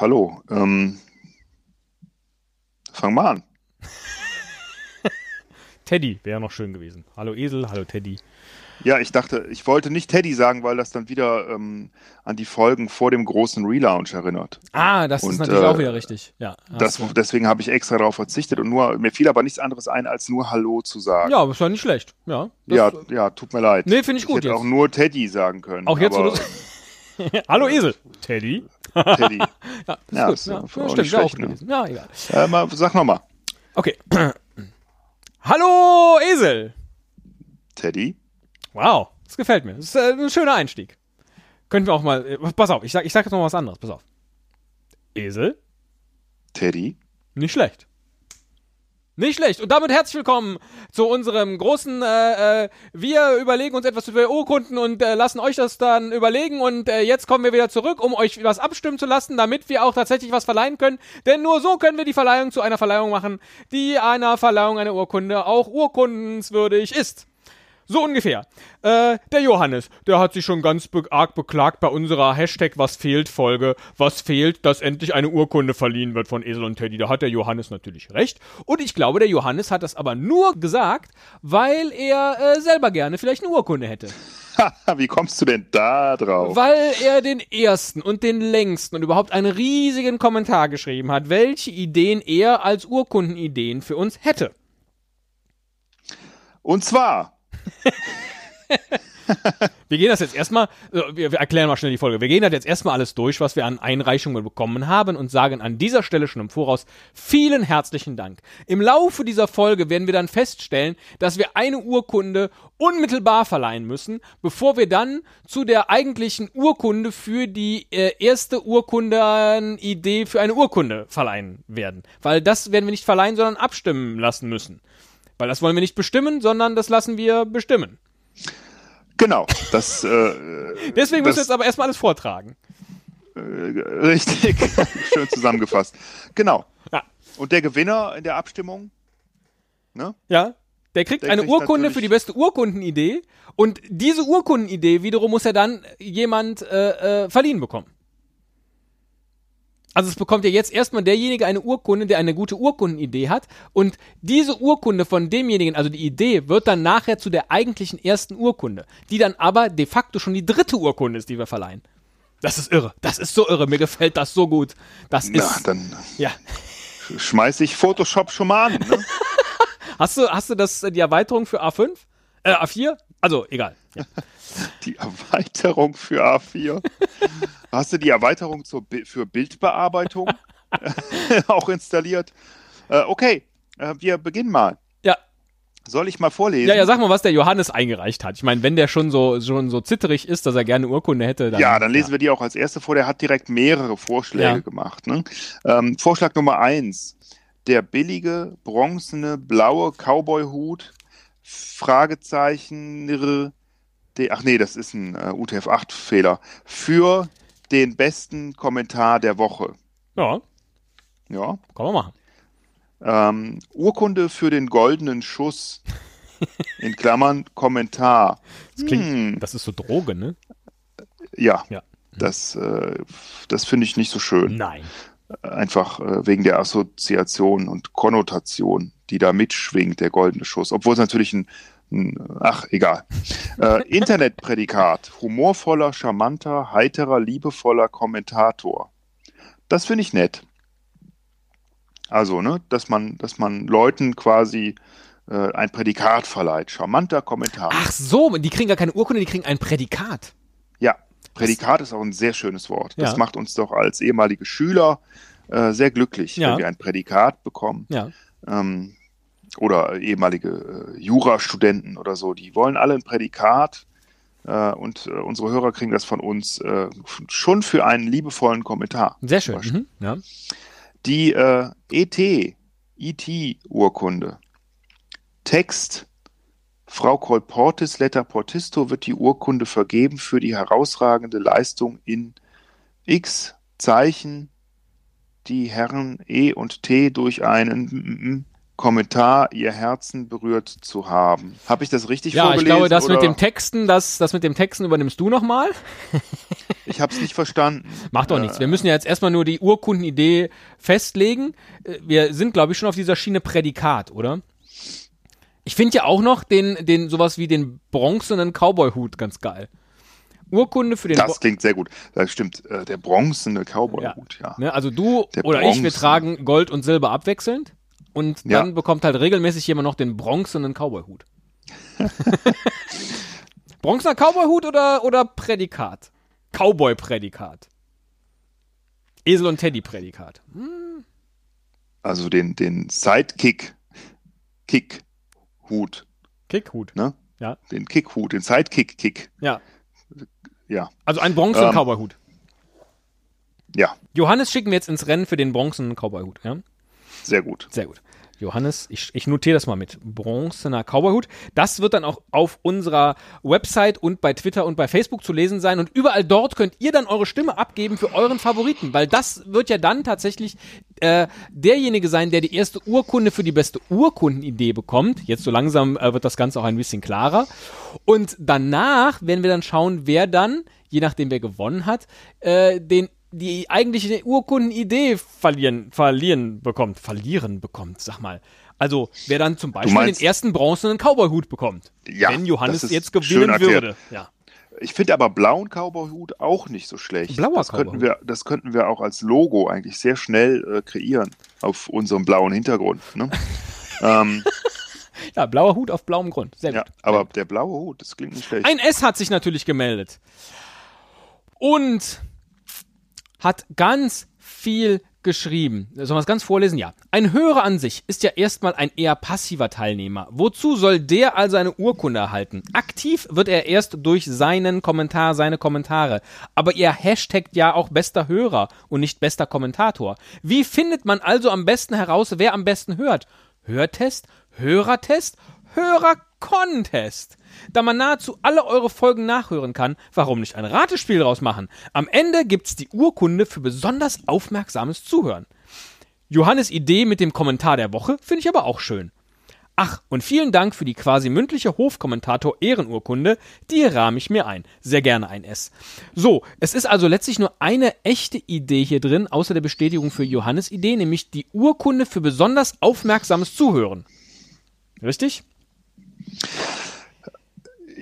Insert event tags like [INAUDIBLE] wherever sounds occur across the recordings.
Hallo. Ähm, fang mal an. [LAUGHS] Teddy wäre noch schön gewesen. Hallo Esel, hallo Teddy. Ja, ich dachte, ich wollte nicht Teddy sagen, weil das dann wieder ähm, an die Folgen vor dem großen Relaunch erinnert. Ah, das Und, ist natürlich äh, auch wieder richtig. Ja, Das, deswegen habe ich extra darauf verzichtet und nur, mir fiel aber nichts anderes ein, als nur Hallo zu sagen. ja, das war nicht schlecht. Ja, das, ja, ja, tut mir leid. Nee, finde ich gut Ich hätte jetzt. auch nur Teddy sagen können. Auch jetzt, wo aber, du- [LAUGHS] hallo Esel. Teddy. Teddy. [LAUGHS] Ja, Ja, gut. ist Ja, stimmt, wäre auch schlecht, ne? gewesen. Ja, egal. Äh, mal, sag nochmal. Okay. [CLEARS THROAT] hallo Esel. Teddy. Wow, das gefällt mir. Das ist äh, ein schöner Einstieg. Könnten wir auch mal. Äh, pass auf, ich sag, ich sag jetzt noch was anderes. Pass auf. Esel? Teddy. Nicht schlecht. Nicht schlecht. Und damit herzlich willkommen zu unserem großen, äh, äh, wir überlegen uns etwas über Urkunden und äh, lassen euch das dann überlegen. Und äh, jetzt kommen wir wieder zurück, um euch was abstimmen zu lassen, damit wir auch tatsächlich was verleihen können. Denn nur so können wir die Verleihung zu einer Verleihung machen, die einer Verleihung einer Urkunde auch urkundenswürdig ist. So ungefähr. Äh, der Johannes, der hat sich schon ganz be arg beklagt bei unserer Hashtag Was fehlt Folge. Was fehlt, dass endlich eine Urkunde verliehen wird von Esel und Teddy. Da hat der Johannes natürlich recht. Und ich glaube, der Johannes hat das aber nur gesagt, weil er äh, selber gerne vielleicht eine Urkunde hätte. Haha, Wie kommst du denn da drauf? Weil er den ersten und den längsten und überhaupt einen riesigen Kommentar geschrieben hat, welche Ideen er als Urkundenideen für uns hätte. Und zwar, [LAUGHS] Wir gehen das jetzt erstmal, wir, wir erklären mal schnell die Folge. Wir gehen das jetzt erstmal alles durch, was wir an Einreichungen bekommen haben und sagen an dieser Stelle schon im Voraus vielen herzlichen Dank. Im Laufe dieser Folge werden wir dann feststellen, dass wir eine Urkunde unmittelbar verleihen müssen, bevor wir dann zu der eigentlichen Urkunde für die äh, erste Urkundenidee für eine Urkunde verleihen werden. Weil das werden wir nicht verleihen, sondern abstimmen lassen müssen. Weil das wollen wir nicht bestimmen, sondern das lassen wir bestimmen. genau, das, [LAUGHS] äh, Deswegen Das- müssen wir jetzt aber erstmal alles vortragen. äh, richtig, [LAUGHS] schön zusammengefasst. Genau. Ja. Und der Gewinner in der Abstimmung, ne? Ja. Der kriegt Der eine kriegt Urkunde für die beste Urkundenidee und diese Urkundenidee wiederum muss ja dann jemand äh, äh, verliehen bekommen. Also es bekommt ja jetzt erstmal derjenige eine Urkunde, der eine gute Urkundenidee hat und diese Urkunde von demjenigen, also die Idee, wird dann nachher zu der eigentlichen ersten Urkunde, die dann aber de facto schon die dritte Urkunde ist, die wir verleihen. Das ist irre. Das ist so irre. Mir gefällt das so gut. Das Na, ist dann ja. schmeiß ich Photoshop schon mal an. Ne? [LAUGHS] Hast du hast du das äh, die Erweiterung für A5? Äh, A4? Also egal. Ja. [LAUGHS] Die Erweiterung für A4. Hast du die Erweiterung zur, für Bildbearbeitung [LAUGHS] auch installiert? Äh, okay, äh, wir beginnen mal. Ja, Soll ich mal vorlesen? Ja, ja, sag mal, was der Johannes eingereicht hat. Ich meine, wenn der schon so, schon so zitterig ist, dass er gerne Urkunde hätte, dann. Ja, dann lesen wir die auch als erste vor. Der hat direkt mehrere Vorschläge Ja. gemacht. Ne? Ähm, Vorschlag Nummer eins. Der billige, bronzene, blaue Cowboy-Hut, Fragezeichen, ach nee, das ist ein äh, UTF-8-Fehler, für den besten Kommentar der Woche. Ja, Ja. kann man machen. Ähm, Urkunde für den goldenen Schuss, [LAUGHS] in Klammern Kommentar. Das klingt, Hm. das ist so Droge, ne? Ja, Ja. das, äh, das finde ich nicht so schön. Nein. Einfach äh, wegen der Assoziation und Konnotation, die da mitschwingt, der goldene Schuss. Obwohl es natürlich ein ach, egal. Äh, [LAUGHS] Internetprädikat. Humorvoller, charmanter, heiterer, liebevoller Kommentator. Das finde ich nett. Also, ne, dass man, dass man Leuten quasi äh, ein Prädikat verleiht. Charmanter Kommentar. Ach so, die kriegen gar keine Urkunde, die kriegen ein Prädikat. Ja, Prädikat ist auch ein sehr schönes Wort. Das Ja. macht uns doch als ehemalige Schüler äh, sehr glücklich, Ja. wenn wir ein Prädikat bekommen. Ja. Ähm, oder ehemalige äh, Jurastudenten oder so, die wollen alle ein Prädikat äh, und äh, unsere Hörer kriegen das von uns äh, schon für einen liebevollen Kommentar. Sehr schön. Mhm. Ja. Die äh, ET, ET-Urkunde. Text. Frau Kolportis Letter Portisto wird die Urkunde vergeben für die herausragende Leistung in X Zeichen, die Herren E und T durch einen Kommentar ihr Herzen berührt zu haben. Habe ich das richtig Ja, ich vorgelesen? glaube, das oder? mit dem Texten, das, das mit dem Texten übernimmst du nochmal. Ich habe es nicht verstanden. [LAUGHS] Macht doch Äh, nichts. Wir müssen ja jetzt erstmal nur die Urkundenidee festlegen. Äh, Wir sind, glaube ich, schon auf dieser Schiene Prädikat, oder? Ich finde ja auch noch den, den, sowas wie den bronzenen Cowboy-Hut ganz geil. Urkunde für den Das klingt sehr gut. Das stimmt. Äh, der bronzene Ja. Cowboy-Hut, ja. Ne, also du Der oder ich, wir Bronzen. tragen Gold und Silber abwechselnd. Und Ja. dann bekommt halt regelmäßig jemand noch den bronzenen Cowboy-Hut. [LAUGHS] Bronzener Cowboy-Hut oder, oder Prädikat? Cowboy-Prädikat. Esel und Teddy-Prädikat. Also den, den Sidekick, Kick-Hut, Kickhut. ne? Ja. Den Kick-Hut, den Sidekick-Kick. Ja. Ja, Also ein bronzenen Ähm. Cowboy-Hut. ja, Johannes schicken wir jetzt ins Rennen für den bronzenen Cowboy-Hut. Ja? Sehr gut. Sehr gut. Johannes, ich, ich notiere das mal mit. Bronzener Cowboyhut. Das wird dann auch auf unserer Website und bei Twitter und bei Facebook zu lesen sein. Und überall dort könnt ihr dann eure Stimme abgeben für euren Favoriten. Weil das wird ja dann tatsächlich äh, derjenige sein, der die erste Urkunde für die beste Urkundenidee bekommt. Jetzt so langsam äh, wird das Ganze auch ein bisschen klarer. Und danach werden wir dann schauen, wer dann, je nachdem wer gewonnen hat, äh, den die eigentliche Urkundenidee verlieren, verlieren bekommt. Verlieren bekommt, sag mal. Also, wer dann zum Beispiel meinst- den ersten bronzenen Cowboy-Hut bekommt. Ja, wenn Johannes jetzt gewinnen würde. Ja. Ich finde aber blauen Cowboy-Hut auch nicht so schlecht. Blauer das könnten Cowboy-Hut. wir, Das könnten wir auch als Logo eigentlich sehr schnell äh, kreieren auf unserem blauen Hintergrund. Ne? [LAUGHS] ähm, ja, blauer Hut auf blauem Grund. Sehr ja, gut. aber der blaue Hut, das klingt nicht schlecht. Ein S hat sich natürlich gemeldet. Und hat ganz viel geschrieben. Sollen wir es ganz vorlesen? Ja. Ein Hörer an sich ist ja erstmal ein eher passiver Teilnehmer. Wozu soll der also eine Urkunde erhalten? Aktiv wird er erst durch seinen Kommentar, seine Kommentare. Aber ihr hashtagt ja auch bester Hörer und nicht bester Kommentator. Wie findet man also am besten heraus, wer am besten hört? Hörtest? Hörertest? Hörer-Contest. Da man nahezu alle eure Folgen nachhören kann, warum nicht ein Ratespiel draus machen? Am Ende gibt's die Urkunde für besonders aufmerksames Zuhören. Johannes Idee mit dem Kommentar der Woche finde ich aber auch schön. Ach, und vielen Dank für die quasi mündliche Hofkommentator Ehrenurkunde, die rahme ich mir ein. Sehr gerne ein S. So, es ist also letztlich nur eine echte Idee hier drin, außer der Bestätigung für Johannes Idee, nämlich die Urkunde für besonders aufmerksames Zuhören. Richtig?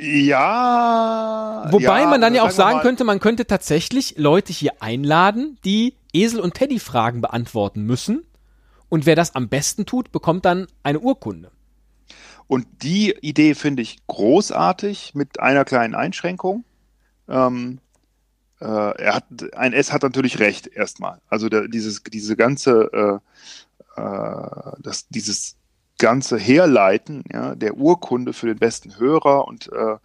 Ja. Wobei man dann ja auch sagen könnte, man könnte tatsächlich Leute hier einladen, die Esel- und Teddy-Fragen beantworten müssen. Und wer das am besten tut, bekommt dann eine Urkunde. Und die Idee finde ich großartig mit einer kleinen Einschränkung. Ähm, äh, er hat, ein S hat natürlich recht erstmal. Also der, dieses, diese ganze, äh, äh, das, dieses ganze Herleiten ja, der Urkunde für den besten Hörer und äh,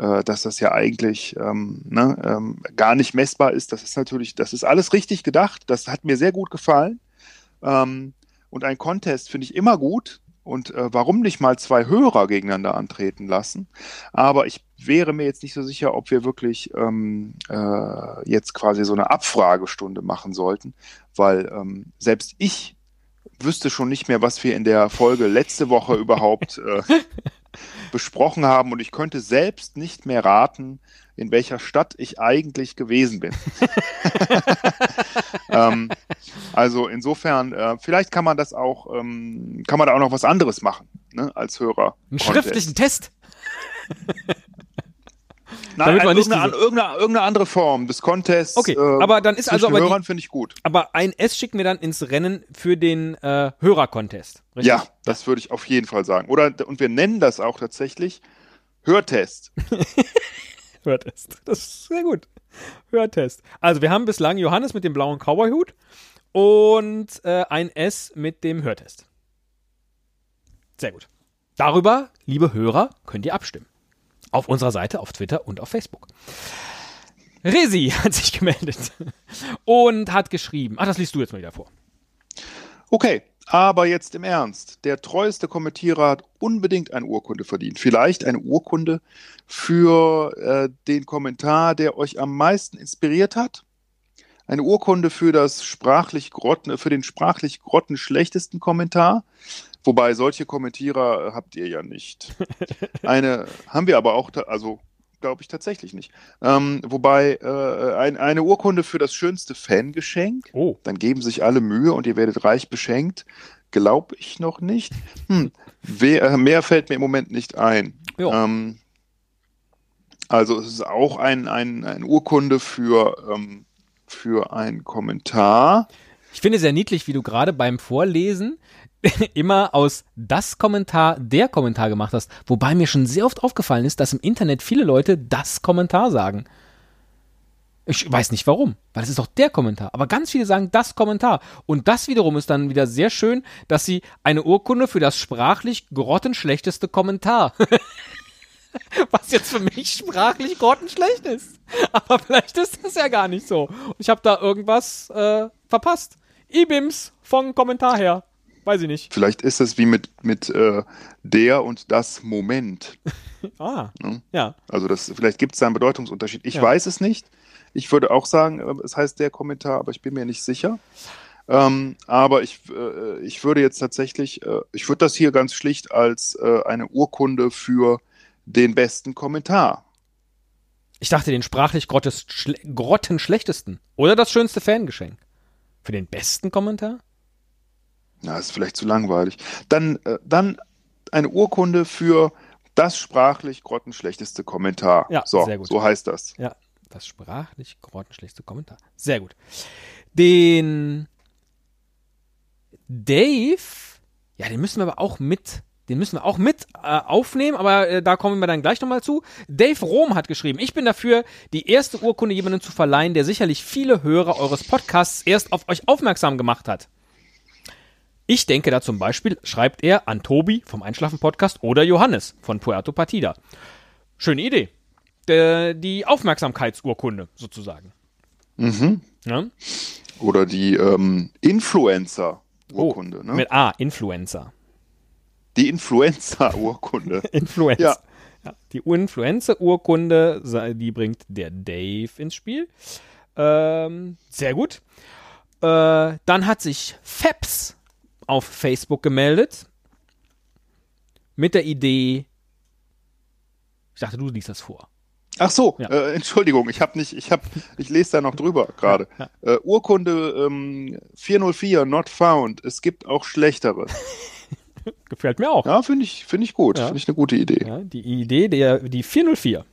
äh, dass das ja eigentlich ähm, ne, ähm, gar nicht messbar ist, das ist natürlich, das ist alles richtig gedacht. Das hat mir sehr gut gefallen. Ähm, und ein Contest finde ich immer gut. Und äh, warum nicht mal zwei Hörer gegeneinander antreten lassen? Aber ich wäre mir jetzt nicht so sicher, ob wir wirklich ähm, äh, jetzt quasi so eine Abfragestunde machen sollten, weil ähm, selbst ich wüsste schon nicht mehr, was wir in der Folge letzte Woche überhaupt äh, [LAUGHS] besprochen haben und ich könnte selbst nicht mehr raten, in welcher Stadt ich eigentlich gewesen bin. [LAUGHS] ähm, also insofern, äh, vielleicht kann man das auch, ähm, kann man da auch noch was anderes machen, ne, als Hörer. Einen schriftlichen Test. [LAUGHS] Nein, damit man nicht irgendeine, irgendeine, irgendeine andere Form des Contests. Okay, äh, aber dann ist also aber Hörern finde ich gut. Aber ein S schicken wir dann ins Rennen für den äh, Hörer-Contest. Ja, das würde ich auf jeden Fall sagen. Oder und wir nennen das auch tatsächlich Hörtest. [LAUGHS] Hörtest. Das ist sehr gut. Hörtest. Also wir haben bislang Johannes mit dem blauen Cowboy-Hut und äh, ein S mit dem Hörtest. Sehr gut. Darüber, liebe Hörer, könnt ihr abstimmen. Auf unserer Seite, auf Twitter und auf Facebook. Resi [LAUGHS] hat sich gemeldet und hat geschrieben. Ach, das liest du jetzt mal wieder vor. Okay, aber jetzt im Ernst. Der treueste Kommentierer hat unbedingt eine Urkunde verdient. Vielleicht eine Urkunde für äh, den Kommentar, der euch am meisten inspiriert hat. Eine Urkunde für das sprachlich grotten, für den sprachlich grottenschlechtesten Kommentar. Wobei solche Kommentierer habt ihr ja nicht. Eine haben wir aber auch, also glaube ich tatsächlich nicht. Ähm, wobei äh, ein, eine Urkunde für das schönste Fangeschenk, Oh. dann geben sich alle Mühe und ihr werdet reich beschenkt. Glaube ich noch nicht. Hm. Wer, äh, mehr fällt mir im Moment nicht ein. Ähm, also es ist auch ein, ein, ein Urkunde für, ähm, für einen Kommentar. Ich finde sehr niedlich, wie du gerade beim Vorlesen [LAUGHS] immer aus das Kommentar der Kommentar gemacht hast. Wobei mir schon sehr oft aufgefallen ist, dass im Internet viele Leute das Kommentar sagen. Ich weiß nicht warum, weil es ist doch der Kommentar. Aber ganz viele sagen das Kommentar. Und das wiederum ist dann wieder sehr schön, dass sie eine Urkunde für das sprachlich grottenschlechteste Kommentar. [LAUGHS] Was jetzt für mich sprachlich grottenschlecht ist. [LAUGHS] Aber vielleicht ist das ja gar nicht so. Ich habe da irgendwas äh, verpasst. IBIMS von Kommentar her. Weiß ich nicht. Vielleicht ist es wie mit, mit äh, der und das Moment. [LAUGHS] Ah, Ne? ja. Also das, vielleicht gibt es da einen Bedeutungsunterschied. Ich Ja. weiß es nicht. Ich würde auch sagen, äh, es heißt der Kommentar, aber ich bin mir nicht sicher. Ähm, aber ich, äh, ich würde jetzt tatsächlich, äh, ich würde das hier ganz schlicht als äh, eine Urkunde für den besten Kommentar. Ich dachte den sprachlich grottenschlechtesten. Oder das schönste Fangeschenk. Für den besten Kommentar? Na, ist vielleicht zu langweilig. Dann, äh, dann eine Urkunde für das sprachlich grottenschlechteste Kommentar. Ja, so, sehr gut. so heißt das. Ja, das sprachlich grottenschlechteste Kommentar. Sehr gut. Den Dave, ja, den müssen wir aber auch mit, den müssen wir auch mit äh, aufnehmen, aber äh, da kommen wir dann gleich nochmal zu. Dave Rom hat geschrieben, ich bin dafür, die erste Urkunde jemandem zu verleihen, der sicherlich viele Hörer eures Podcasts erst auf euch aufmerksam gemacht hat. Ich denke da zum Beispiel, schreibt er, an Tobi vom Einschlafen-Podcast oder Johannes von Puerto Partida. Schöne Idee. Der, die Aufmerksamkeitsurkunde sozusagen. Mhm. Ja? Oder die ähm, Influencer-Urkunde. ne? Oh, Mit A, Influencer. Die Influencer-Urkunde. [LAUGHS] Influencer. Ja. Ja, die Influencer-Urkunde, die bringt der Dave ins Spiel. Ähm, sehr gut. Äh, dann hat sich Fabs auf Facebook gemeldet mit der Idee. Ich dachte, du liest das vor. Ach so, Ja. äh, Entschuldigung, ich habe nicht, ich habe, ich lese da noch drüber gerade. Ja, Äh, Urkunde ähm, 404 not found. Es gibt auch schlechtere. [LAUGHS] Gefällt mir auch. Ja, finde ich, finde ich gut, Ja. finde ich eine gute Idee. Ja, die Idee der die 404.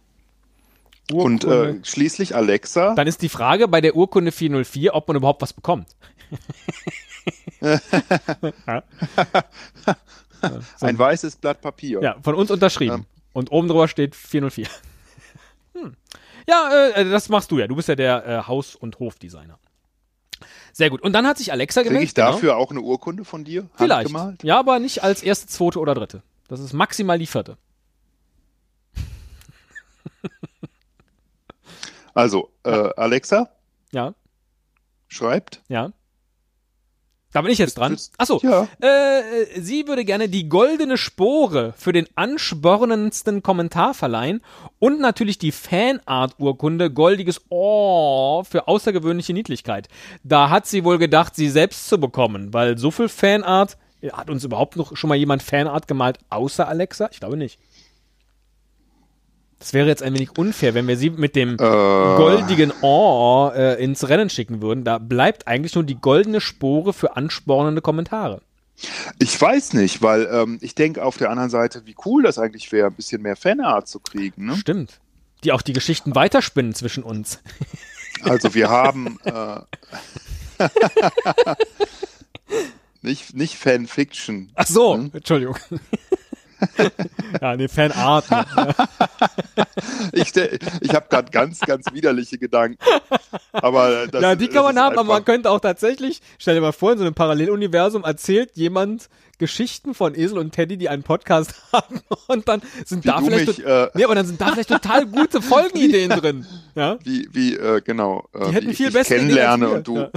Und Urkunde. äh, schließlich Alexa. Dann ist die Frage bei der Urkunde 404, ob man überhaupt was bekommt. [LAUGHS] ja. ein weißes Blatt Papier. ja, von uns unterschrieben. Und oben drüber steht 404. Hm. Ja, äh, das machst du ja. Du bist ja der äh, Haus- und Hofdesigner. Sehr gut. Und dann hat sich Alexa gemeldet. ich dafür auch eine Urkunde von dir? Genau. Vielleicht. Ja, aber nicht als erste, zweite oder dritte. Das ist maximal die vierte. Also, äh, Alexa Ja, schreibt. ja. Da bin ich jetzt dran. Achso, Ja. Äh, sie würde gerne die goldene Spore für den anspornendsten Kommentar verleihen und natürlich die Fanart-Urkunde goldiges Ohr für außergewöhnliche Niedlichkeit. Da hat sie wohl gedacht, sie selbst zu bekommen, weil so viel Fanart, hat uns überhaupt noch schon mal jemand Fanart gemalt außer Alexa? Ich glaube nicht. Das wäre jetzt ein wenig unfair, wenn wir sie mit dem Äh, goldigen Ohr äh, ins Rennen schicken würden. Da bleibt eigentlich nur die goldene Spore für anspornende Kommentare. Ich weiß nicht, weil ähm, ich denke auf der anderen Seite, wie cool das eigentlich wäre, ein bisschen mehr Fanart zu kriegen. Ne? Stimmt. Die auch die Geschichten weiterspinnen zwischen uns. [LAUGHS] Also wir haben äh, [LAUGHS] nicht, nicht Fanfiction. Ach so, Hm? Entschuldigung. [LAUGHS] ja, nee, Fanart. Ne? [LAUGHS] Ich, ich habe gerade ganz, ganz widerliche Gedanken. Aber das, ja, die kann man haben, aber man könnte auch tatsächlich, stell dir mal vor, in so einem Paralleluniversum erzählt jemand Geschichten von Esel und Teddy, die einen Podcast [LAUGHS] haben und dann sind Wie da vielleicht mich, äh, nee, aber dann sind da vielleicht total [LAUGHS] gute Folgenideen drin. Ja? wie, wie äh, genau, äh, Die hätten wie ich viel Ideen als kennenlerne und du, Ja. äh,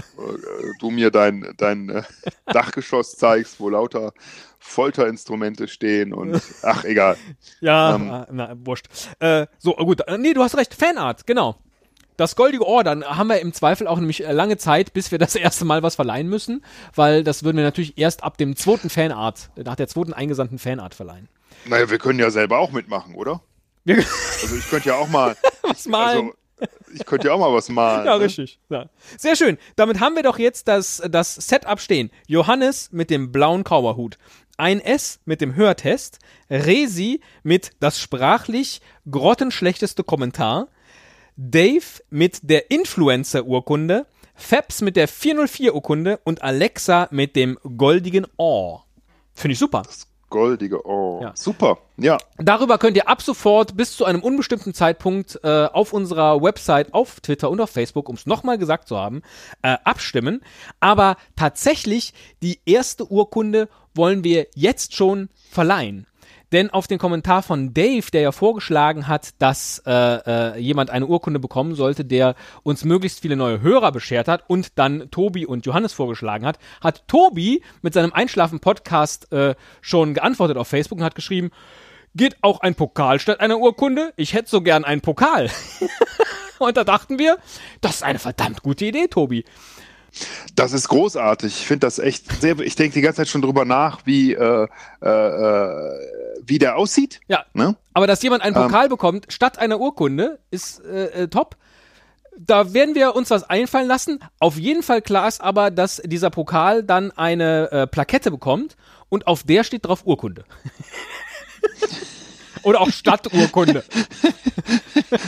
du mir dein, dein äh, [LAUGHS] Dachgeschoss zeigst, wo lauter Folterinstrumente stehen und ach, egal. Ja, Ähm. ah, na, wurscht. Äh, so, gut. Äh, Nee, du hast recht. Fanart, genau. Das goldige Ohr, dann haben wir im Zweifel auch nämlich äh, lange Zeit, bis wir das [LAUGHS] erste Mal was verleihen müssen, weil das würden wir natürlich erst ab dem zweiten Fanart, nach der zweiten eingesandten Fanart verleihen. Naja, wir können ja selber auch mitmachen, oder? Wir [LAUGHS] Also ich könnte ja auch mal. [LAUGHS] was malen. Also, ich könnte ja auch mal was malen. Ja, ne? richtig. Ja. Sehr schön. Damit haben wir doch jetzt das, das Setup stehen. Johannes mit dem blauen Kauerhut. Ein S mit dem Hörtest. Resi mit das sprachlich grottenschlechteste Kommentar. Dave mit der Influencer-Urkunde. Fabs mit der 404-Urkunde und Alexa mit dem goldigen Ohr. Finde ich super. Goldige Ohr. Ja. Super. Ja. Darüber könnt ihr ab sofort bis zu einem unbestimmten Zeitpunkt äh, auf unserer Website, auf Twitter und auf Facebook, um es nochmal gesagt zu haben, äh, abstimmen. Aber tatsächlich die erste Urkunde wollen wir jetzt schon verleihen. Denn auf den Kommentar von Dave, der ja vorgeschlagen hat, dass äh, äh, jemand eine Urkunde bekommen sollte, der uns möglichst viele neue Hörer beschert hat und dann Tobi und Johannes vorgeschlagen hat, hat Tobi mit seinem Einschlafen-Podcast äh, schon geantwortet auf Facebook und hat geschrieben, geht auch ein Pokal statt einer Urkunde? Ich hätte so gern einen Pokal. [LAUGHS] und da dachten wir, das ist eine verdammt gute Idee, Tobi. Das ist großartig. Ich finde das echt sehr. Ich denke die ganze Zeit schon drüber nach, wie, äh, äh, äh, wie der aussieht. Ja. Ne? Aber dass jemand einen Pokal bekommt statt einer Urkunde, ist äh, äh, top. Da werden wir uns was einfallen lassen. Auf jeden Fall klar ist aber, dass dieser Pokal dann eine äh, Plakette bekommt und auf der steht drauf Urkunde. [LAUGHS] Oder auch Stadturkunde.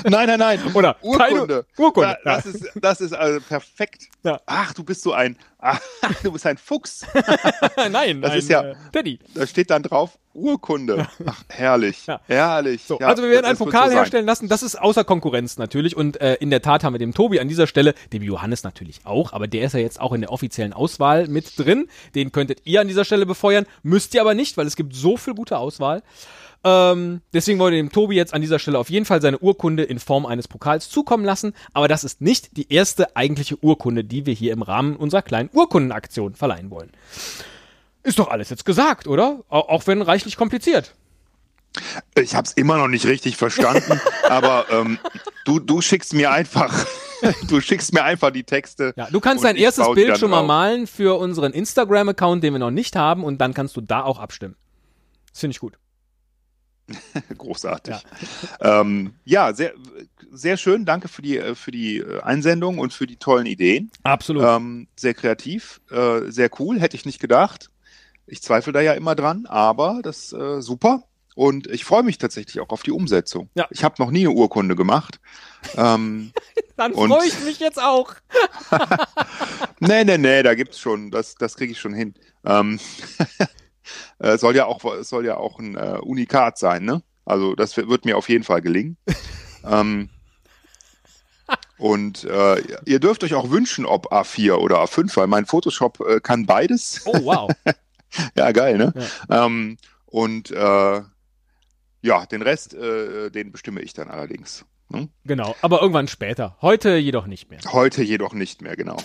Nein, nein, nein. Oder Urkunde. keine Urkunde. Da, das, ist, das ist also perfekt. Ja. Ach, du bist so ein. Ach, du bist ein Fuchs. [LAUGHS] Nein, Das ein, ist ja- äh, Teddy. Da steht dann drauf Urkunde. Ach, herrlich. Ja. Herrlich. So, Ja, also wir werden einen Pokal so herstellen lassen. Das ist außer Konkurrenz natürlich. Und äh, in der Tat haben wir dem Tobi an dieser Stelle, dem Johannes natürlich auch, aber der ist ja jetzt auch in der offiziellen Auswahl mit drin. Den könntet ihr an dieser Stelle befeuern. Müsst ihr aber nicht, weil es gibt so viel gute Auswahl. Ähm, deswegen wollen wir dem Tobi jetzt an dieser Stelle auf jeden Fall seine Urkunde in Form eines Pokals zukommen lassen. Aber das ist nicht die erste eigentliche Urkunde, die wir hier im Rahmen unserer kleinen Urkundenaktion verleihen wollen. Ist doch alles jetzt gesagt, oder? Au- Auch wenn reichlich kompliziert. Ich habe es immer noch nicht richtig verstanden, [LAUGHS] aber ähm, du, du schickst mir einfach, [LAUGHS] du schickst mir einfach die Texte. Ja, du kannst dein erstes Bild schon mal malen für unseren Instagram-Account, den wir noch nicht haben, und dann kannst du da auch abstimmen. Das finde ich gut. [LAUGHS] Großartig. Ja, ähm, ja sehr, sehr schön. Danke für die, äh, für die äh, Einsendung und für die tollen Ideen. Absolut. Ähm, sehr kreativ, äh, sehr cool, hätte ich nicht gedacht. Ich zweifle da ja immer dran, aber das äh, super. Und ich freue mich tatsächlich auch auf die Umsetzung. Ja. Ich habe noch nie eine Urkunde gemacht. ähm, [LAUGHS] dann freue ich mich jetzt auch. [LAUGHS] nee, nee, nee, da gibt's schon, das, das kriege ich schon hin. Ähm, äh, soll ja auch, es soll ja auch ein äh, Unikat sein, ne? Also das wird, mir auf jeden Fall gelingen. [LAUGHS] ähm, und äh, ihr dürft euch auch wünschen, ob A4 oder A5, weil mein Photoshop äh, kann beides. Oh, wow. [LAUGHS] Ja, geil, ne? Ähm, und äh, ja, den Rest, äh, den bestimme ich dann allerdings. Ne? genau, aber irgendwann später. Heute jedoch nicht mehr. Heute jedoch nicht mehr, genau.